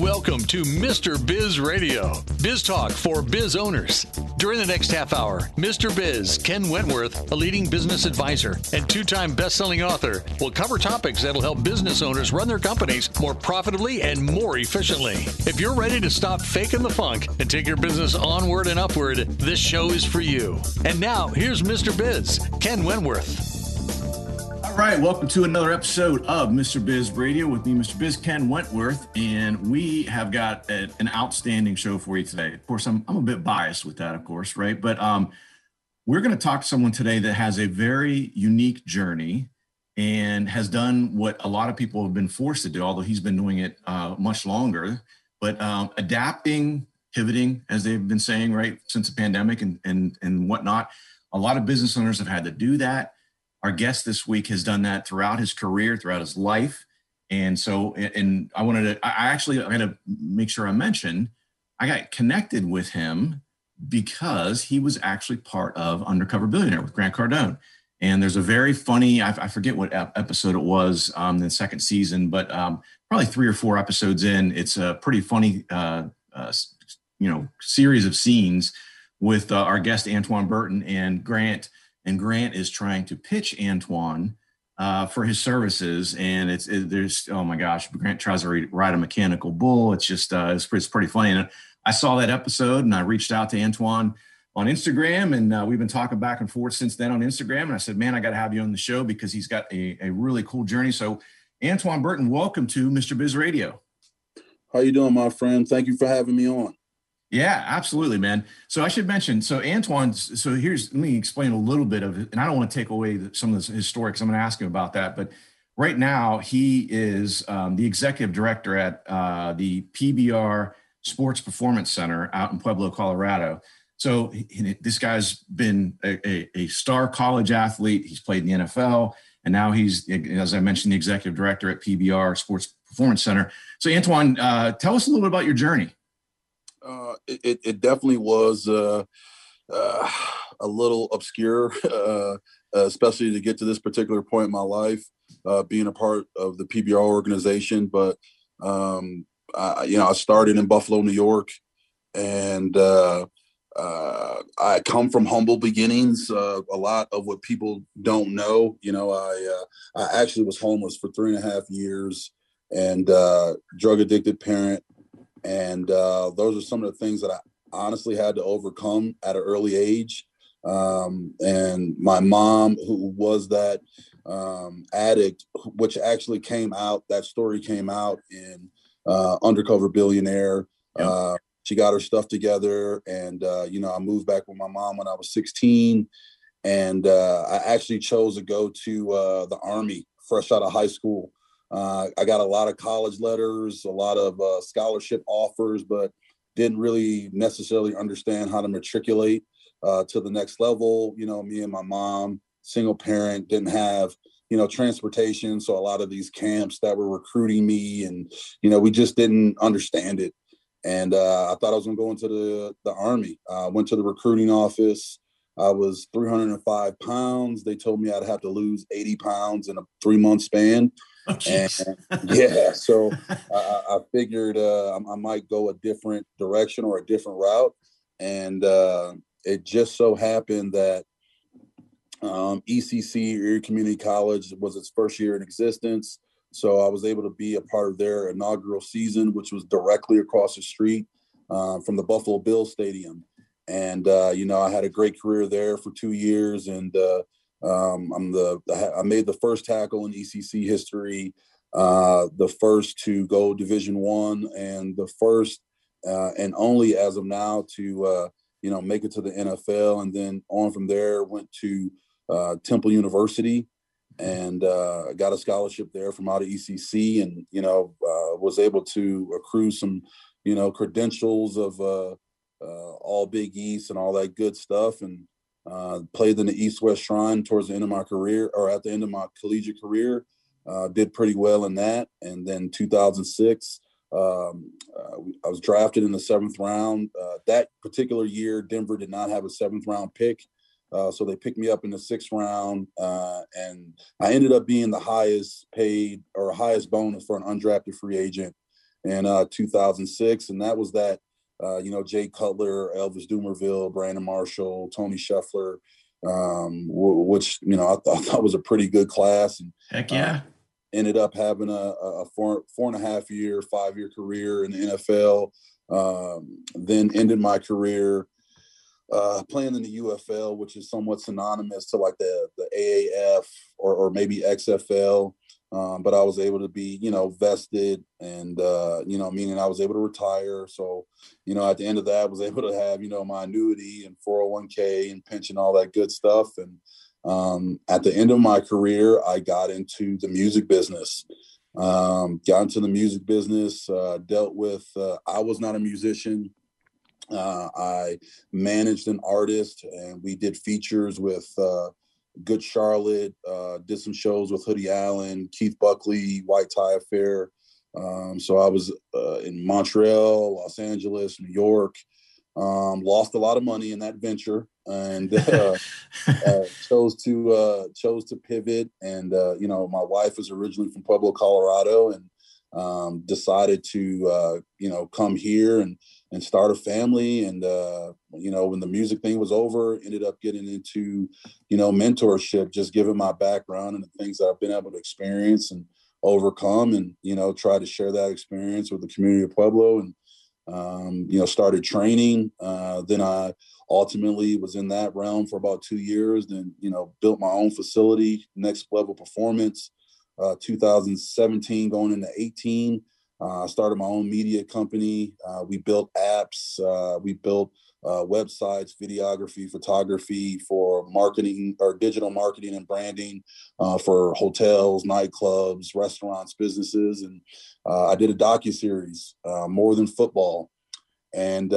Welcome to Mr. Biz Radio, biz talk for biz owners. During the next half hour, Mr. Biz, Ken Wentworth, a leading business advisor and two time best selling author, will cover topics that'll help business owners run their companies more profitably and more efficiently. If you're ready to stop faking the funk and take your business onward and upward, this show is for you. And now, here's Mr. Biz, Ken Wentworth. All right, welcome to another episode of Mr. Biz Radio with me, Mr. Biz Ken Wentworth, and we have got a, an outstanding show for you today. Of course, I'm, I'm a bit biased with that, of course, right? But um, we're going to talk to someone today that has a very unique journey and has done what a lot of people have been forced to do, although he's been doing it uh, much longer. But um, adapting, pivoting, as they've been saying, right, since the pandemic and and and whatnot. A lot of business owners have had to do that our guest this week has done that throughout his career, throughout his life. And so, and I wanted to, I actually, I got to make sure I mention, I got connected with him because he was actually part of Undercover Billionaire with Grant Cardone. And there's a very funny, I, I forget what episode it was um, the second season, but um, probably three or four episodes in, it's a pretty funny, uh, uh, you know, series of scenes with uh, our guest Antoine Burton and Grant and Grant is trying to pitch Antoine uh, for his services. And it's it, there's oh my gosh, Grant tries to ride a mechanical bull. It's just uh, it's, it's pretty funny. And I saw that episode and I reached out to Antoine on Instagram, and uh, we've been talking back and forth since then on Instagram. And I said, man, I got to have you on the show because he's got a, a really cool journey. So, Antoine Burton, welcome to Mr. Biz Radio. How you doing, my friend? Thank you for having me on. Yeah, absolutely, man. So I should mention, so Antoine, so here's, let me explain a little bit of it. And I don't want to take away some of this historic, I'm going to ask him about that. But right now, he is um, the executive director at uh, the PBR Sports Performance Center out in Pueblo, Colorado. So he, this guy's been a, a, a, star college athlete. He's played in the NFL, and now he's, as I mentioned, the executive director at PBR Sports Performance Center. So Antoine, uh, tell us a little bit about your journey. Uh, it, it definitely was uh, uh, a little obscure, uh, especially to get to this particular point in my life, uh, being a part of the PBR organization. But um, I, you know, I started in Buffalo, New York, and uh, I come from humble beginnings. a lot of what people don't know, you know, I I actually was homeless for three and a half years, and drug addicted parent and uh, those are some of the things that I honestly had to overcome at an early age. Um, and my mom, who was that um, addict, which actually came out, that story came out in uh, Undercover Billionaire. Yeah. Uh, she got her stuff together, and uh, you know, I moved back with my mom when I was 16, and uh, I actually chose to go to uh, the army fresh out of high school. Uh, I got a lot of college letters, a lot of uh, scholarship offers, but didn't really necessarily understand how to matriculate uh, to the next level. You know, me and my mom, single parent, didn't have you know transportation, so a lot of these camps that were recruiting me, and you know, we just didn't understand it. And uh, I thought I was going to go into the the army. I went to the recruiting office. I was 305 pounds. They told me I'd have to lose 80 pounds in a three month span. Oh, and, yeah, so I, I figured uh, I, might go a different direction or a different route, and uh, it just so happened that um, ECC Erie Community College was its first year in existence. So I was able to be a part of their inaugural season, which was directly across the street uh, from the Buffalo Bills Stadium. And uh, you know, I had a great career there for two years, and uh, um, I'm the I made the first tackle in ECC history, uh, the first to go Division One, and the first uh, and only as of now to uh, you know make it to the NFL, and then on from there went to uh, Temple University and uh, got a scholarship there from out of ECC, and you know uh, was able to accrue some you know credentials of all Big East and all that good stuff, and uh, played in the East West Shrine towards the end of my career, or at the end of my collegiate career. Uh, did pretty well in that, and then 2006, um, uh, I was drafted in the seventh round. Uh, that particular year, Denver did not have a seventh round pick, uh, so they picked me up in the sixth round, uh, and I ended up being the highest paid or highest bonus for an undrafted free agent in uh, 2006, and that was that. Uh, you know, Jay Cutler, Elvis Dumervil, Brandon Marshall, Tony Scheffler, um, w- which you know I, th- I, thought was a pretty good class. And heck yeah, uh, ended up having a, a, four four and a half year, five year career in the NFL. Um, then ended my career uh, playing in the UFL, which is somewhat synonymous to like the the AAF or, or maybe XFL. Um, but I was able to be, you know, vested and, uh, you know, meaning I was able to retire. So, you know, at the end of that, I was able to have, you know, my annuity and 401k and pension, all that good stuff. And um, at the end of my career, I got into the music business. Um, got into the music business, uh, dealt with, uh, I was not a musician. Uh, I managed an artist and we did features with, uh, Good Charlotte, uh, did some shows with Hoodie Allen, Keith Buckley, White Tie Affair. Um, so I was uh, in Montreal, Los Angeles, New York. Um, lost a lot of money in that venture and uh, uh, chose to uh, chose to pivot. And uh, you know, my wife is originally from Pueblo, Colorado, and um, decided to uh, you know come here and and start a family and uh, you know when the music thing was over ended up getting into you know mentorship just given my background and the things that i've been able to experience and overcome and you know try to share that experience with the community of pueblo and um, you know started training. Uh, then i ultimately was in that realm for about two years then you know built my own facility next level performance uh, 2017 going into 18 uh, I started my own media company. Uh, we built apps. Uh, we built uh, websites, videography, photography for marketing or digital marketing and branding uh, for hotels, nightclubs, restaurants, businesses. And uh, I did a docu series, more than football. And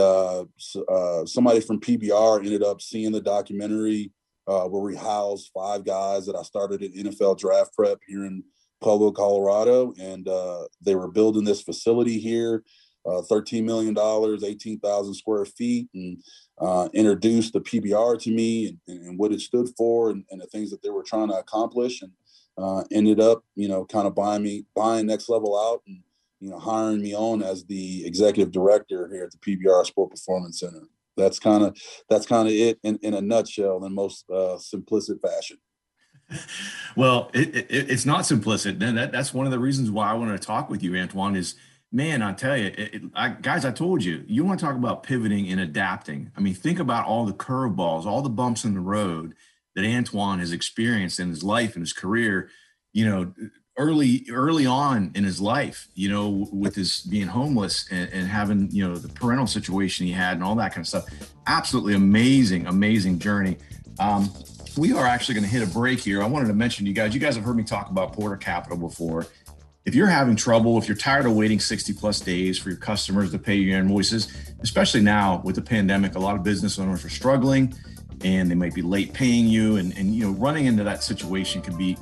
somebody from PBR ended up seeing the documentary where we housed five guys that I started at NFL draft prep here in Pueblo, Colorado, and uh, they were building this facility here, uh, $13 million, 18,000 square feet, and uh, introduced the PBR to me and, and what it stood for and, and, the things that they were trying to accomplish. And uh, ended up, you know, kind of buying me, buying Next Level out and, you know, hiring me on as the executive director here at the PBR Sport Performance Center. That's kind of that's kind of it in, in a nutshell in most uh, simplistic fashion well, it, it, it's not simplistic. That, that's one of the reasons why I want to talk with you, Antoine. Is man, I tell you, it, I, guys, I told you, you want to talk about pivoting and adapting. I mean, think about all the curveballs, all the bumps in the road that Antoine has experienced in his life and his career. You know, early early on in his life, you know, with his being homeless and, and having you know the parental situation he had and all that kind of stuff. Absolutely amazing, amazing journey. Um, we are actually going to hit a break here. I wanted to mention you guys, you guys have heard me talk about Porter Capital before. If you're having trouble, if you're tired of waiting 60 plus days for your customers to pay your invoices, especially now with the pandemic, a lot of business owners are struggling and they might be late paying you and, and you know running into that situation could be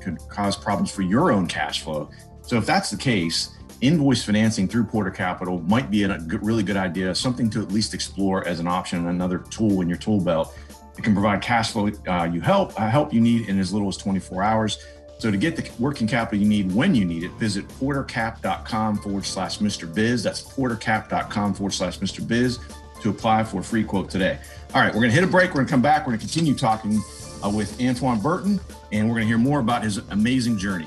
could, cause problems for your own cash flow so if that's the case invoice financing through porter capital might be a good, really good idea something to at least explore as an option another tool in your tool belt it can provide cash flow uh, you help uh, help you need in as little as 24 hours. So to get the working capital you need when you need it, visit portercap.com forward slash Mr. Biz. That's portercap.com forward slash Mr. Biz to apply for a free quote today. All right, we're going to hit a break. We're going to come back. We're going to continue talking uh, with Antoine Burton, and we're going to hear more about his amazing journey.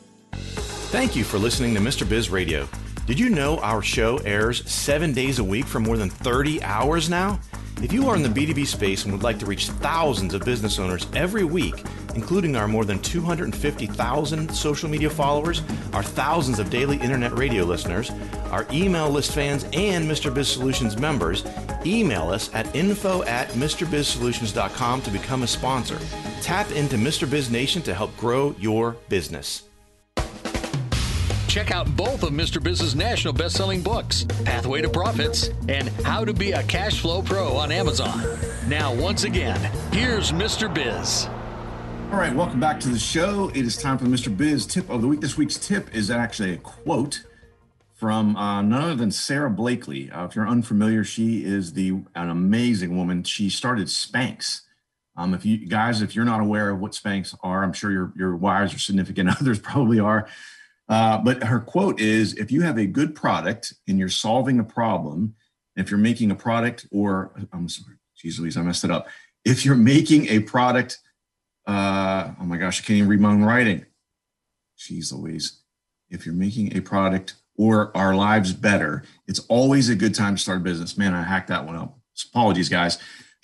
Thank you for listening to Mr. Biz Radio. Did you know our show airs seven days a week for more than 30 hours now? If you are in the B2B space and would like to reach thousands of business owners every week, including our more than 250,000 social media followers, our thousands of daily internet radio listeners, our email list fans, and Mr. Biz Solutions members, email us at info at MrBizSolutions.com to become a sponsor. Tap into Mr. Biz Nation to help grow your business. Check out both of Mr. Biz's national best-selling books, Pathway to Profits and How to Be a Cash Flow Pro on Amazon. Now, once again, here's Mr. Biz. All right, welcome back to the show. It is time for Mr. Biz tip of the week. This week's tip is actually a quote from uh, none other than Sara Blakely. Uh, if you're unfamiliar, she is the an amazing woman. She started Spanx. Um, if you guys, if you're not aware of what Spanx are, I'm sure your your wives or significant others probably are. Uh, but her quote is: "If you have a good product and you're solving a problem, if you're making a product, or I'm sorry, geez Louise, I messed it up. If you're making a product, uh, oh my gosh, I can't even read my own writing. Jeez Louise, if you're making a product or our lives better, it's always a good time to start a business. Man, I hacked that one up. Apologies, guys.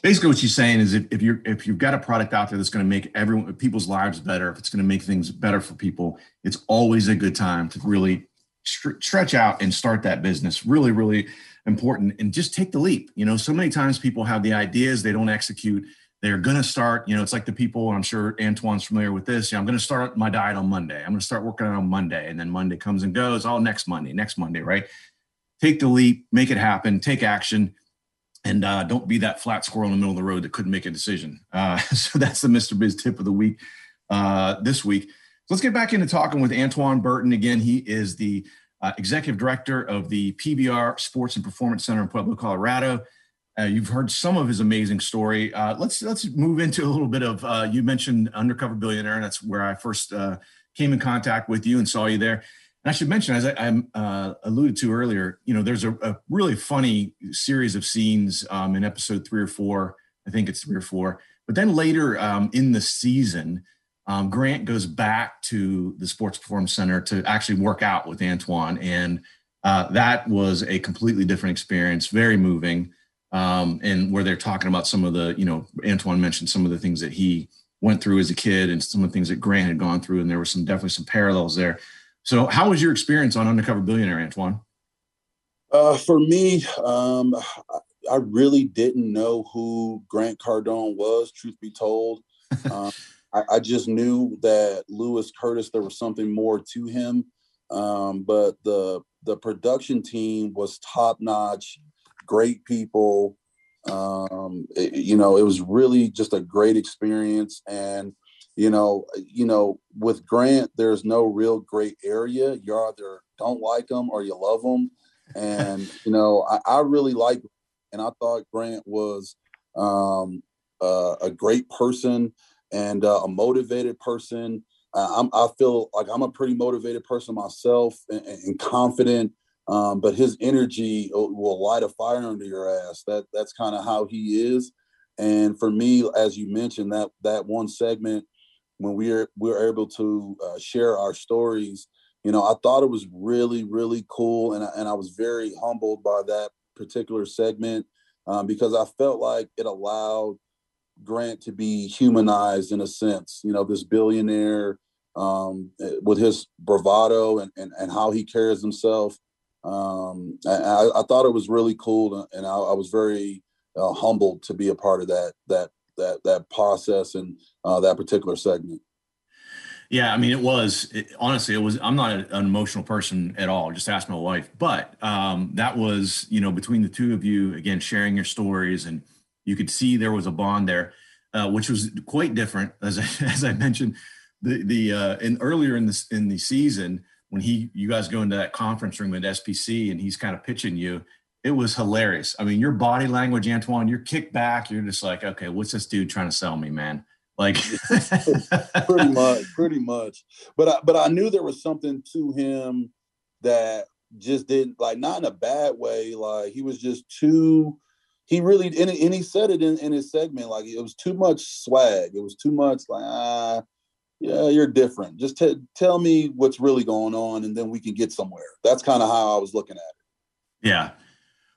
Basically, what she's saying is if, if you're if you've got a product out there that's going to make everyone people's lives better, if it's going to make things better for people, it's always a good time to really stretch out and start that business. Really, really important, and just take the leap. You know, so many times people have the ideas, they don't execute they're going to start, you know, it's like the people, I'm sure Antoine's familiar with this. Know, I'm going to start my diet on Monday. I'm going to start working on Monday. And then Monday comes and goes. Oh, next Monday, next Monday, right? Take the leap, make it happen, take action, and uh, don't be that flat squirrel in the middle of the road that couldn't make a decision. Uh, so that's the Mr. Biz tip of the week uh, this week. Let's get back into talking with Antoine Burton. Again, he is the uh, executive director of the PBR Sports and Performance Center in Pueblo, Colorado. Uh, you've heard some of his amazing story. Uh, let's let's move into a little bit of. You mentioned Undercover Billionaire, and that's where I first came in contact with you and saw you there. And I should mention, as I, I uh, alluded to earlier, you know, there's a, a really funny series of scenes um, in episode three or four. I think it's three or four. But then later um, in the season, um, Grant goes back to the Sports Performance Center to actually work out with Antoine, and uh, that was a completely different experience. Very moving um, and where they're talking about some of the, you know, Antoine mentioned some of the things that he went through as a kid and some of the things that Grant had gone through, and there were some definitely some parallels there. So, how was your experience on Undercover Billionaire, Antoine? Uh, for me, um, I really didn't know who Grant Cardone was. Truth be told, um, I, I, just knew that Lewis Curtis there was something more to him. Um, but the the production team was top notch great people. Um, it, you know, it was really just a great experience. And, you know, you know, with Grant, there's no real great area. You either don't like him or you love him. And, you know, I, I really like, and I thought Grant was um, uh, a great person and uh, a motivated person. Uh, i feel like I'm a pretty motivated person myself and, and confident um, but his energy will light a fire under your ass. That that's kind of how he is. And for me, as you mentioned, that that one segment when we are we are able to uh, share our stories, you know, I thought it was really really cool, and I, and I was very humbled by that particular segment um, because I felt like it allowed Grant to be humanized in a sense. You know, this billionaire um, eh, with his bravado and, and and how he carries himself um, I, I, thought it was really cool, and I, I was very uh, humbled to be a part of that that that that process and uh, that particular segment. Yeah, I mean, it was it, honestly, it was. I'm not an emotional person at all. Just ask my wife. But um, that was, you know, between the two of you, again, sharing your stories, and you could see there was a bond there, uh, which was quite different. As I, as I mentioned, the the uh, in earlier in this in the season, when he you guys go into that conference room at SPC and he's kind of pitching you, it was hilarious. I mean, your body language, Antoine, you're kicked back. You're just like, okay, what's this dude trying to sell me, man? Like, pretty much, pretty much. But I, but I knew there was something to him that just didn't like, not in a bad way. Like he was just too. He really and, and he said it in, in his segment like it was too much swag. It was too much like ah yeah, you're different. Just t- tell me what's really going on, and then we can get somewhere. That's kind of how I was looking at it. Yeah.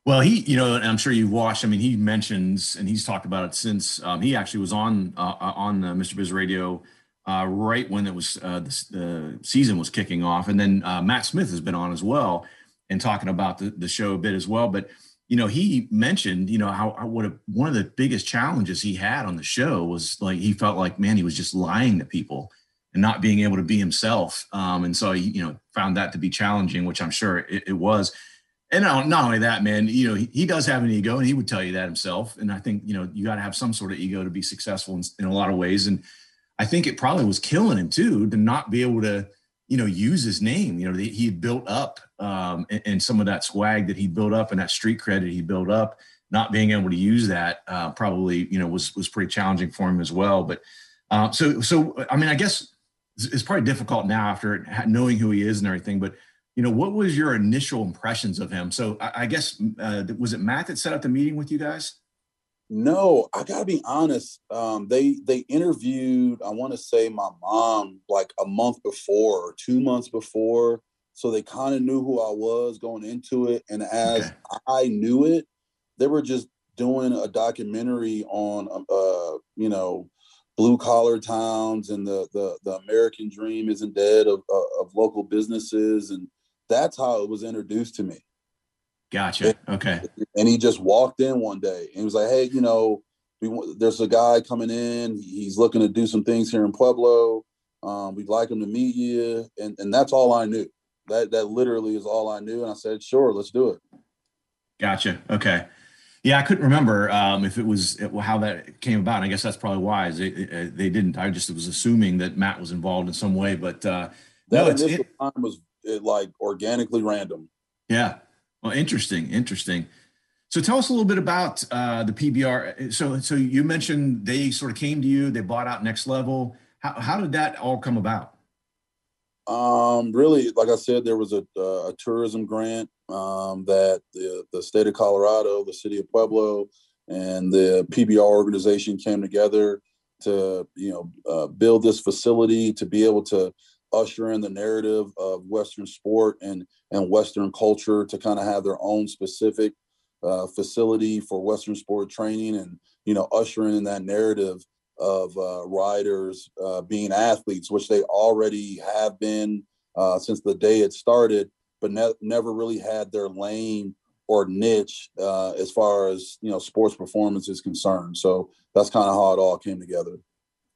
Well, he, you know, and I'm sure you've watched. I mean, he mentions and he's talked about it since um, he actually was on uh, uh on uh, Mr. Biz Radio uh, right when it was uh, the, season was kicking off, and then Matt Smith has been on as well and talking about the, the show a bit as well. But you know, he mentioned, you know, how, how what a, one of the biggest challenges he had on the show was like he felt like, man, he was just lying to people. and not being able to be himself. Um, and so he, you know, found that to be challenging, which I'm sure it, it was. And not, only that, man, you know, he, he, does have an ego and he would tell you that himself. And I think, you know, you got to have some sort of ego to be successful in, in a lot of ways. And I think it probably was killing him too, to not be able to, you know, use his name, you know, he had built up um, and, and, some of that swag that he built up and that street credit he built up, not being able to use that uh, probably, you know, was, was pretty challenging for him as well. But uh, so, so, I mean, I guess it's probably difficult now after knowing who he is and everything. But you know, what was your initial impressions of him? So I, I guess uh, was it Matt that set up the meeting with you guys? No, I gotta be honest. Um, they they interviewed, I want to say my mom like a month before or two months before, so they kind of knew who I was going into it. And as okay. I knew it, they were just doing a documentary on, um, uh, you know, blue collar towns and the, the the American dream isn't dead of, of local businesses and that's how it was introduced to me. Gotcha. Okay. And he just walked in one day and he was like, "Hey, you know, we there's a guy coming in. He's looking to do some things here in Pueblo. Um, we'd like him to meet you." And and that's all I knew. That that literally is all I knew. And I said, "Sure, let's do it." Gotcha. Okay. Yeah, I couldn't remember um, if it was how that came about. I guess that's probably why they, they didn't. I just was assuming that Matt was involved in some way, but uh, that no, initial it, time was it, like organically random. Yeah. Well, interesting. Interesting. So tell us a little bit about uh, the PBR. So, so you mentioned they sort of came to you. They bought out Next Level. How, how did that all come about? Um, really, like I said, there was a, a tourism grant um, that the, the state of Colorado, the city of Pueblo, and the PBR organization came together to you know uh, build this facility to be able to usher in the narrative of Western sport and and Western culture to kind of have their own specific uh, facility for Western sport training and you know ushering in that narrative of uh, riders uh, being athletes, which they already have been uh, since the day it started, but ne- never really had their lane or niche uh, as far as you know sports performance is concerned. So that's kind of how it all came together.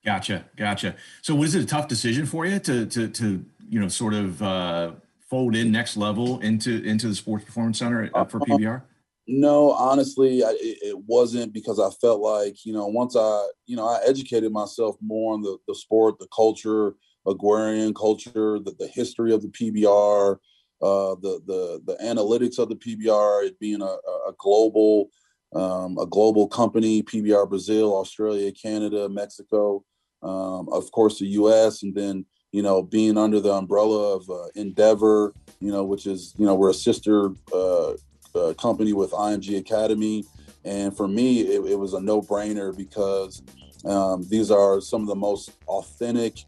Gotcha, gotcha. So was it a tough decision for you to to to you know sort of uh, fold in next level into into the sports performance center uh, for PBR? No, honestly, I, it, it, wasn't because I felt like you know once I you know I educated myself more on the the sport, the culture, agrarian culture, the, the history of the PBR, uh, the the the analytics of the PBR, it being a, a global um, a global company, PBR Brazil, Australia, Canada, Mexico, um, of course the U.S., and then you know being under the umbrella of uh, Endeavor, you know, which is you know we're a sister uh, uh, company with IMG Academy. And for me, it, it was a no brainer because um, these are some of the most authentic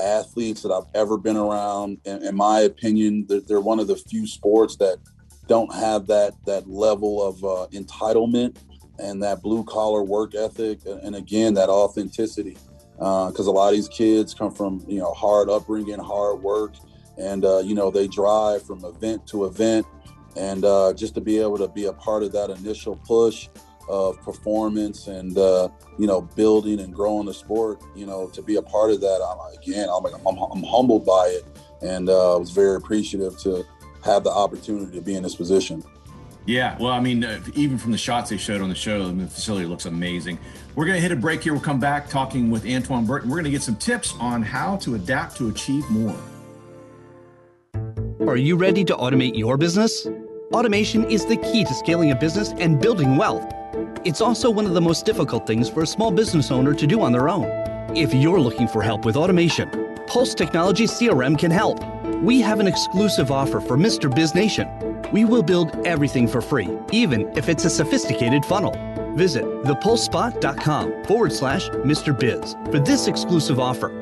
athletes that I've ever been around. In, in my opinion, they're, they're, one of the few sports that don't have that that level of uh, entitlement and that blue collar work ethic, and again that authenticity. Because uh, a lot of these kids come from you know hard upbringing, hard work, and uh, you know they drive from event to event. And uh, just to be able to be a part of that initial push of performance and uh, you know building and growing the sport you know to be a part of that I'm, again I'm, I'm, I'm humbled by it. And uh, I was very appreciative to have the opportunity to be in this position yeah well i mean uh, even from the shots they showed on the show the facility looks amazing we're going to hit a break here we'll come back talking with antoine burton we're going to get some tips on how to adapt to achieve more are you ready to automate your business Automation is the key to scaling a business and building wealth. It's also one of the most difficult things for a small business owner to do on their own. If you're looking for help with automation, Pulse Technology CRM can help. We have an exclusive offer for Mr. Biz Nation. We will build everything for free, even if it's a sophisticated funnel. Visit thepulsespot.com forward slash Mr. Biz for this exclusive offer.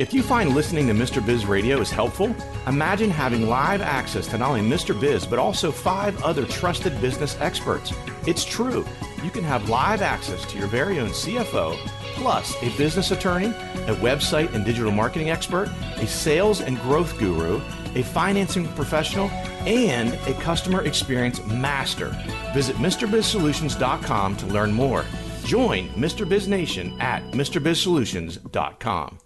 If you find listening to Mr. Biz Radio is helpful, imagine having live access to not only Mr. Biz, but also five other trusted business experts. It's true. You can have live access to your very own CFO, plus a business attorney, a website and digital marketing expert, a sales and growth guru, a financing professional, and a customer experience master. Visit MrBizSolutions.com to learn more. Join Mr. Biz Nation at MrBizSolutions.com.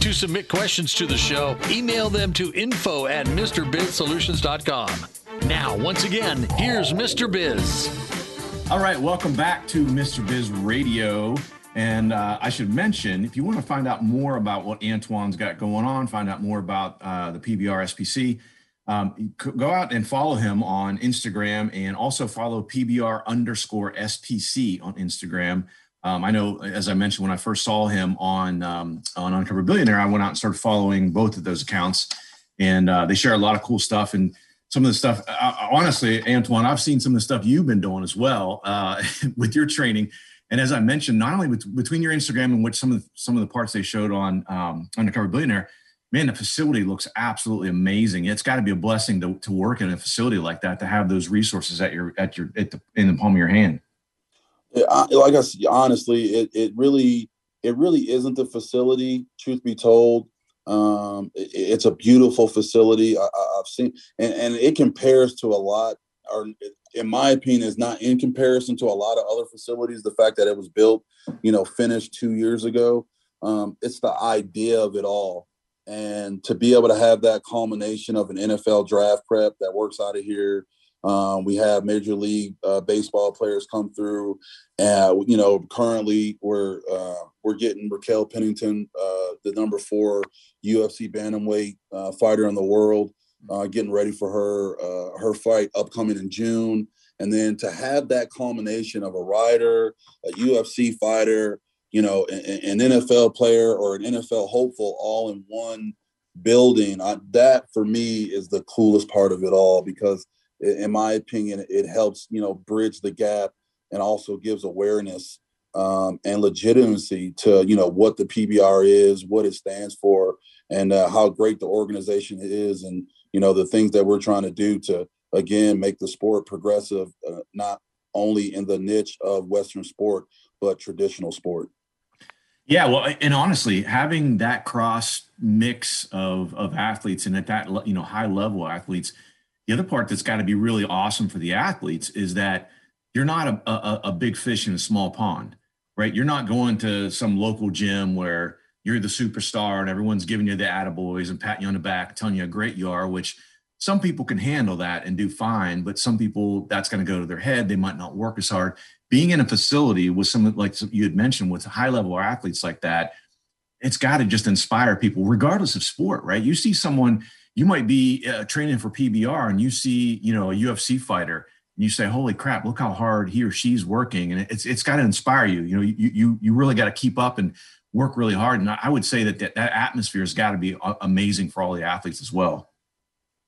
To submit questions to the show, email them to info at MrBizSolutions.com. Now, once again, here's Mr. Biz. All right, welcome back to Mr. Biz Radio. And uh, I should mention, if you want to find out more about what Antoine's got going on, find out more about uh, the PBR SPC, um, go out and follow him on Instagram and also follow PBR underscore SPC on Instagram. Um, I know, as I mentioned, when I first saw him on um, on Uncover Billionaire, I went out and started following both of those accounts, and uh, they share a lot of cool stuff. And some of the stuff, uh, honestly, Antoine, I've seen some of the stuff you've been doing as well uh, with your training. And as I mentioned, not only between your Instagram and which some of the, some of the parts they showed on um, Undercover Billionaire, man, the facility looks absolutely amazing. It's got to be a blessing to, to work in a facility like that to have those resources at your at your at the in the palm of your hand. Yeah, like I said, honestly, it it really it really isn't the facility. Truth be told, um, it, it's a beautiful facility. I, have seen, and, and it compares to a lot, or in my opinion, is not in comparison to a lot of other facilities. The fact that it was built, you know, finished two years ago, um, it's the idea of it all and to be able to have that culmination of an NFL draft prep that works out of here. Um, we have Major League uh, Baseball players come through, and you know currently we're uh, we're getting Raquel Pennington, uh, the number four UFC bantamweight uh, fighter in the world, uh, getting ready for her her fight upcoming in June, and then to have that culmination of a rider, a UFC fighter, you know, an, an NFL player or an NFL hopeful all in one building. I, that for me is the coolest part of it all because, in my opinion, it helps you know bridge the gap and also gives awareness um, and legitimacy to you know what the PBR is, what it stands for, and uh, how great the organization is, and you know the things that we're trying to do to again make the sport progressive, uh, not only in the niche of Western sport but traditional sport. Yeah, well, and honestly, having that cross mix of of athletes and at that you know high level athletes, the other part that's got to be really awesome for the athletes is that you're not a, a, a big fish in a small pond, right? You're not going to some local gym where you're the superstar and everyone's giving you the attaboys and patting you on the back, telling you how great you are, which some people can handle that and do fine, but some people that's going to go to their head. They might not work as hard being in a facility with some like you had mentioned with high level athletes like that it's got to just inspire people regardless of sport right you see someone you might be uh, training for pbr and you see you know a ufc fighter and you say holy crap look how hard he or she's working. And it's it's got to inspire you you know you you, you really got to keep up and work really hard. And i would say that that, that atmosphere has got to be amazing for all the athletes as well.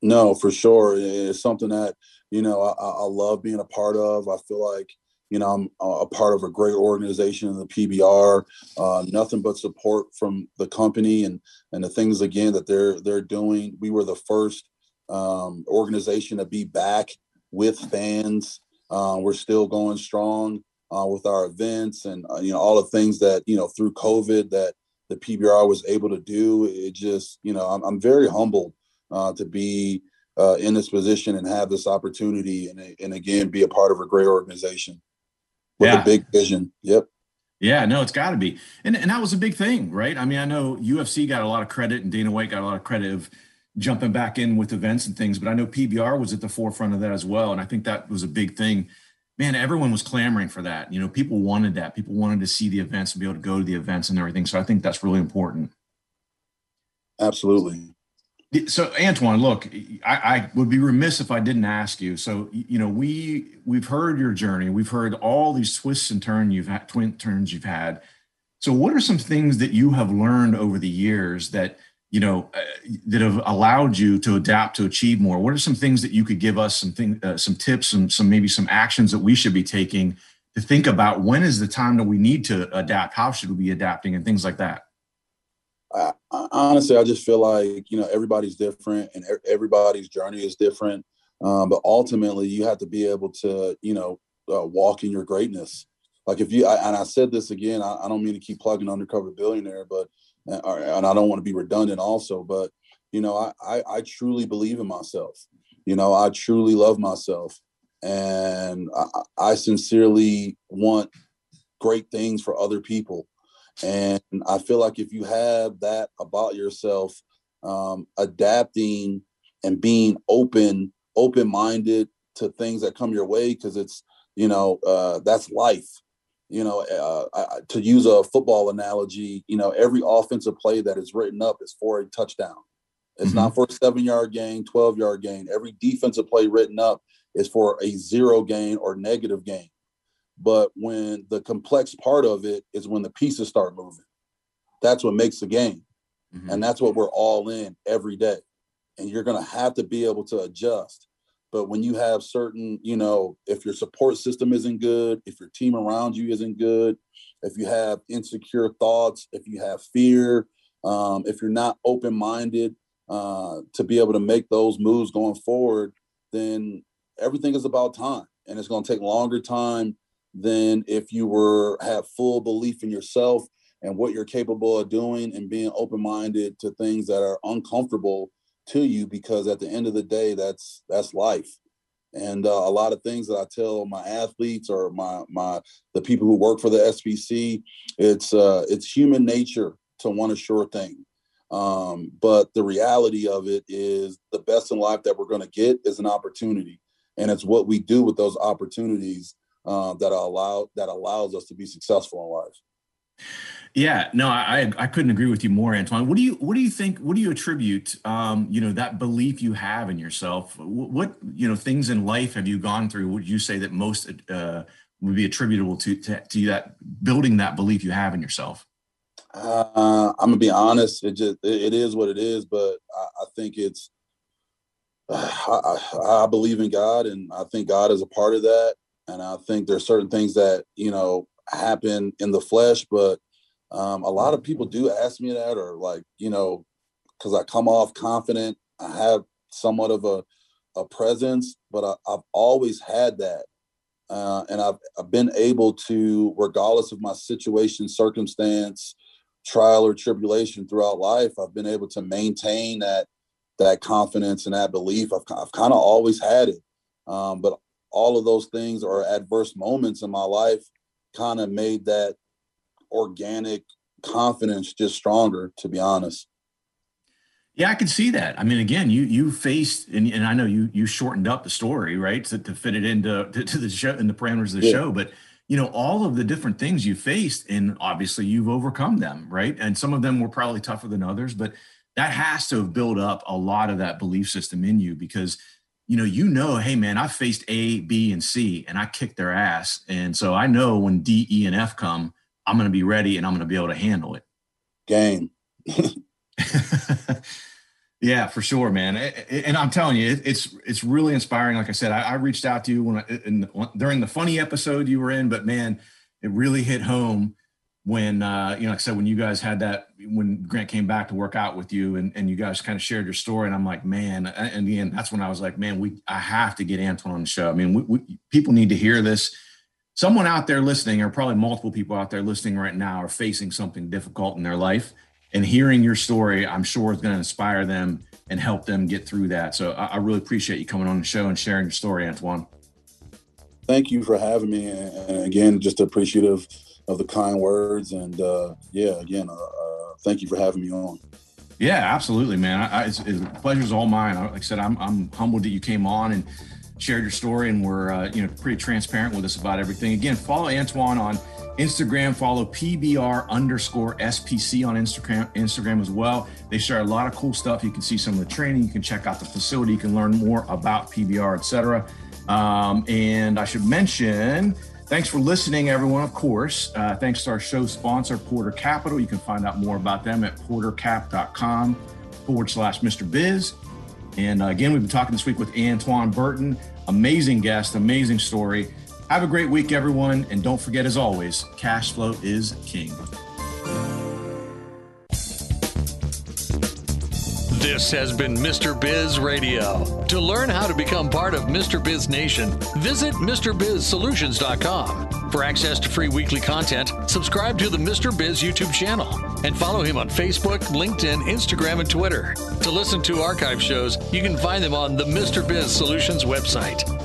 No for sure. It's something that you know I, I love being a part of. I feel like you know, I'm a part of a great organization in the PBR. Uh, nothing but support from the company and and the things again that they're they're doing. We were the first um, organization to be back with fans. Uh, we're still going strong uh, with our events and uh, you know all the things that you know through COVID that the PBR was able to do. It just you know I'm, I'm very humbled uh, to be uh, in this position and have this opportunity and, and again be a part of a great organization with yeah. a big vision. Yep. Yeah, no, it's got to be, and and that was a big thing, right? I mean, I know UFC got a lot of credit, and Dana White got a lot of credit of jumping back in with events and things, but I know PBR was at the forefront of that as well, and I think that was a big thing. Man, everyone was clamoring for that. You know, people wanted that. People wanted to see the events and be able to go to the events and everything. So I think that's really important. Absolutely. So Antoine, look, I, I, would be remiss if I didn't ask you. So you know, we we've heard your journey. We've heard all these twists and turns you've had, twin turns you've had. So what are some things that you have learned over the years that you know uh, that have allowed you to adapt to achieve more? What are some things that you could give us? Some thing, uh, some tips, and some maybe some actions that we should be taking to think about when is the time that we need to adapt? How should we be adapting, and things like that. I, honestly, I just feel like you know everybody's different and everybody's journey is different. Um, but ultimately, you have to be able to you know uh, walk in your greatness. Like if you I, and I said this again, I, I, don't mean to keep plugging undercover billionaire, but and I don't want to be redundant also, but you know I, I I truly believe in myself. You know I truly love myself, and I, I sincerely want great things for other people. And I feel like if you have that about yourself, um, adapting and being open, open minded to things that come your way, because it's, you know, uh, that's life. You know, uh, I, to use a football analogy, you know, every offensive play that is written up is for a touchdown. It's mm-hmm. not for a seven yard gain, 12 yard gain. Every defensive play written up is for a zero gain or negative gain. But when the complex part of it is when the pieces start moving, that's what makes the game. Mm-hmm. And that's what we're all in every day. And you're going to have to be able to adjust. But when you have certain, you know, if your support system isn't good, if your team around you isn't good, if you have insecure thoughts, if you have fear, um, if you're not open minded uh, to be able to make those moves going forward, then everything is about time. And it's going to take longer time than if you were have full belief in yourself and what you're capable of doing and being open-minded to things that are uncomfortable to you because at the end of the day that's that's life. And uh, a lot of things that i tell my athletes or my my the people who work for the spc it's uh it's human nature to want a sure thing. Um but the reality of it is the best in life that we're going to get is an opportunity. And it's what we do with those opportunities uh, that allow that allows us to be successful in life. Yeah, no, I I couldn't agree with you more, Antoine. What do you what do you think? What do you attribute, um, you know, that belief you have in yourself? What you know things in life have you gone through? Would you say that most uh, would be attributable to, to to that building that belief you have in yourself? Uh, I'm gonna be honest. It just it is what it is, but I, I think it's. I, I believe in God, and I think God is a part of that and I think there's certain things that you know happen in the flesh, but um, a lot of people do ask me that, or like you know, because I come off confident, I have somewhat of a a presence, but I, have always had that, uh, and I've I've been able to, regardless of my situation, circumstance, trial or tribulation throughout life, I've been able to maintain that that confidence and that belief. I've I've kind of always had it, um, but all of those things or adverse moments in my life kind of made that organic confidence just stronger to be honest. Yeah i can see that. I mean again you you faced and, and i know you you shortened up the story right to, to fit it into to, to the show in the parameters of the yeah. show but you know all of the different things you faced and obviously you've overcome them right? And some of them were probably tougher than others but that has to have built up a lot of that belief system in you because you know, you know, hey man, I faced A, B, and C, and I kicked their ass, and so I know when D, E, and F come, I'm going to be ready and I'm going to be able to handle it. Game. yeah, for sure, man. And I'm telling you, it's it's really inspiring. Like I said, I, reached out to you when I, in, during the funny episode you were in, but man, it really hit home when uh, you know, like I said, when you guys had that, when Grant came back to work out with you, and, and you guys kind of shared your story, and I'm like, man, and again, that's when I was like, man, we, I have to get Antoine on the show. I mean, we, we, people need to hear this. Someone out there listening, or probably multiple people out there listening right now, are facing something difficult in their life, and hearing your story, I'm sure is going to inspire them and help them get through that. So I, I really appreciate you coming on the show and sharing your story, Antoine. Thank you for having me, and again, just appreciative of the kind words. And uh, yeah, again, uh, uh, thank you for having me on. Yeah, absolutely, man. I, I, it's, it's, pleasure's all mine. Like I said, I'm, I'm humbled that you came on and shared your story, and were uh, you know pretty transparent with us about everything. Again, follow Antoine on Instagram. Follow PBR underscore SPC on Instagram Instagram as well. They share a lot of cool stuff. You can see some of the training. You can check out the facility. You can learn more about PBR, etc. Um, and I should mention Thanks for listening, everyone, of course. Uh, thanks to our show sponsor, Porter Capital. You can find out more about them at portercap.com forward slash Mr. Biz. And uh, again, we've been talking this week with Antoine Burton. Amazing guest, amazing story. Have a great week, everyone. And don't forget, as always, cash flow is king. This has been Mr. Biz Radio. To learn how to become part of Mr. Biz Nation, visit MrBizSolutions.com. For access to free weekly content, subscribe to the Mr. Biz YouTube channel and follow him on Facebook, LinkedIn, Instagram, and Twitter. To listen to archive shows, you can find them on the Mr. Biz Solutions website.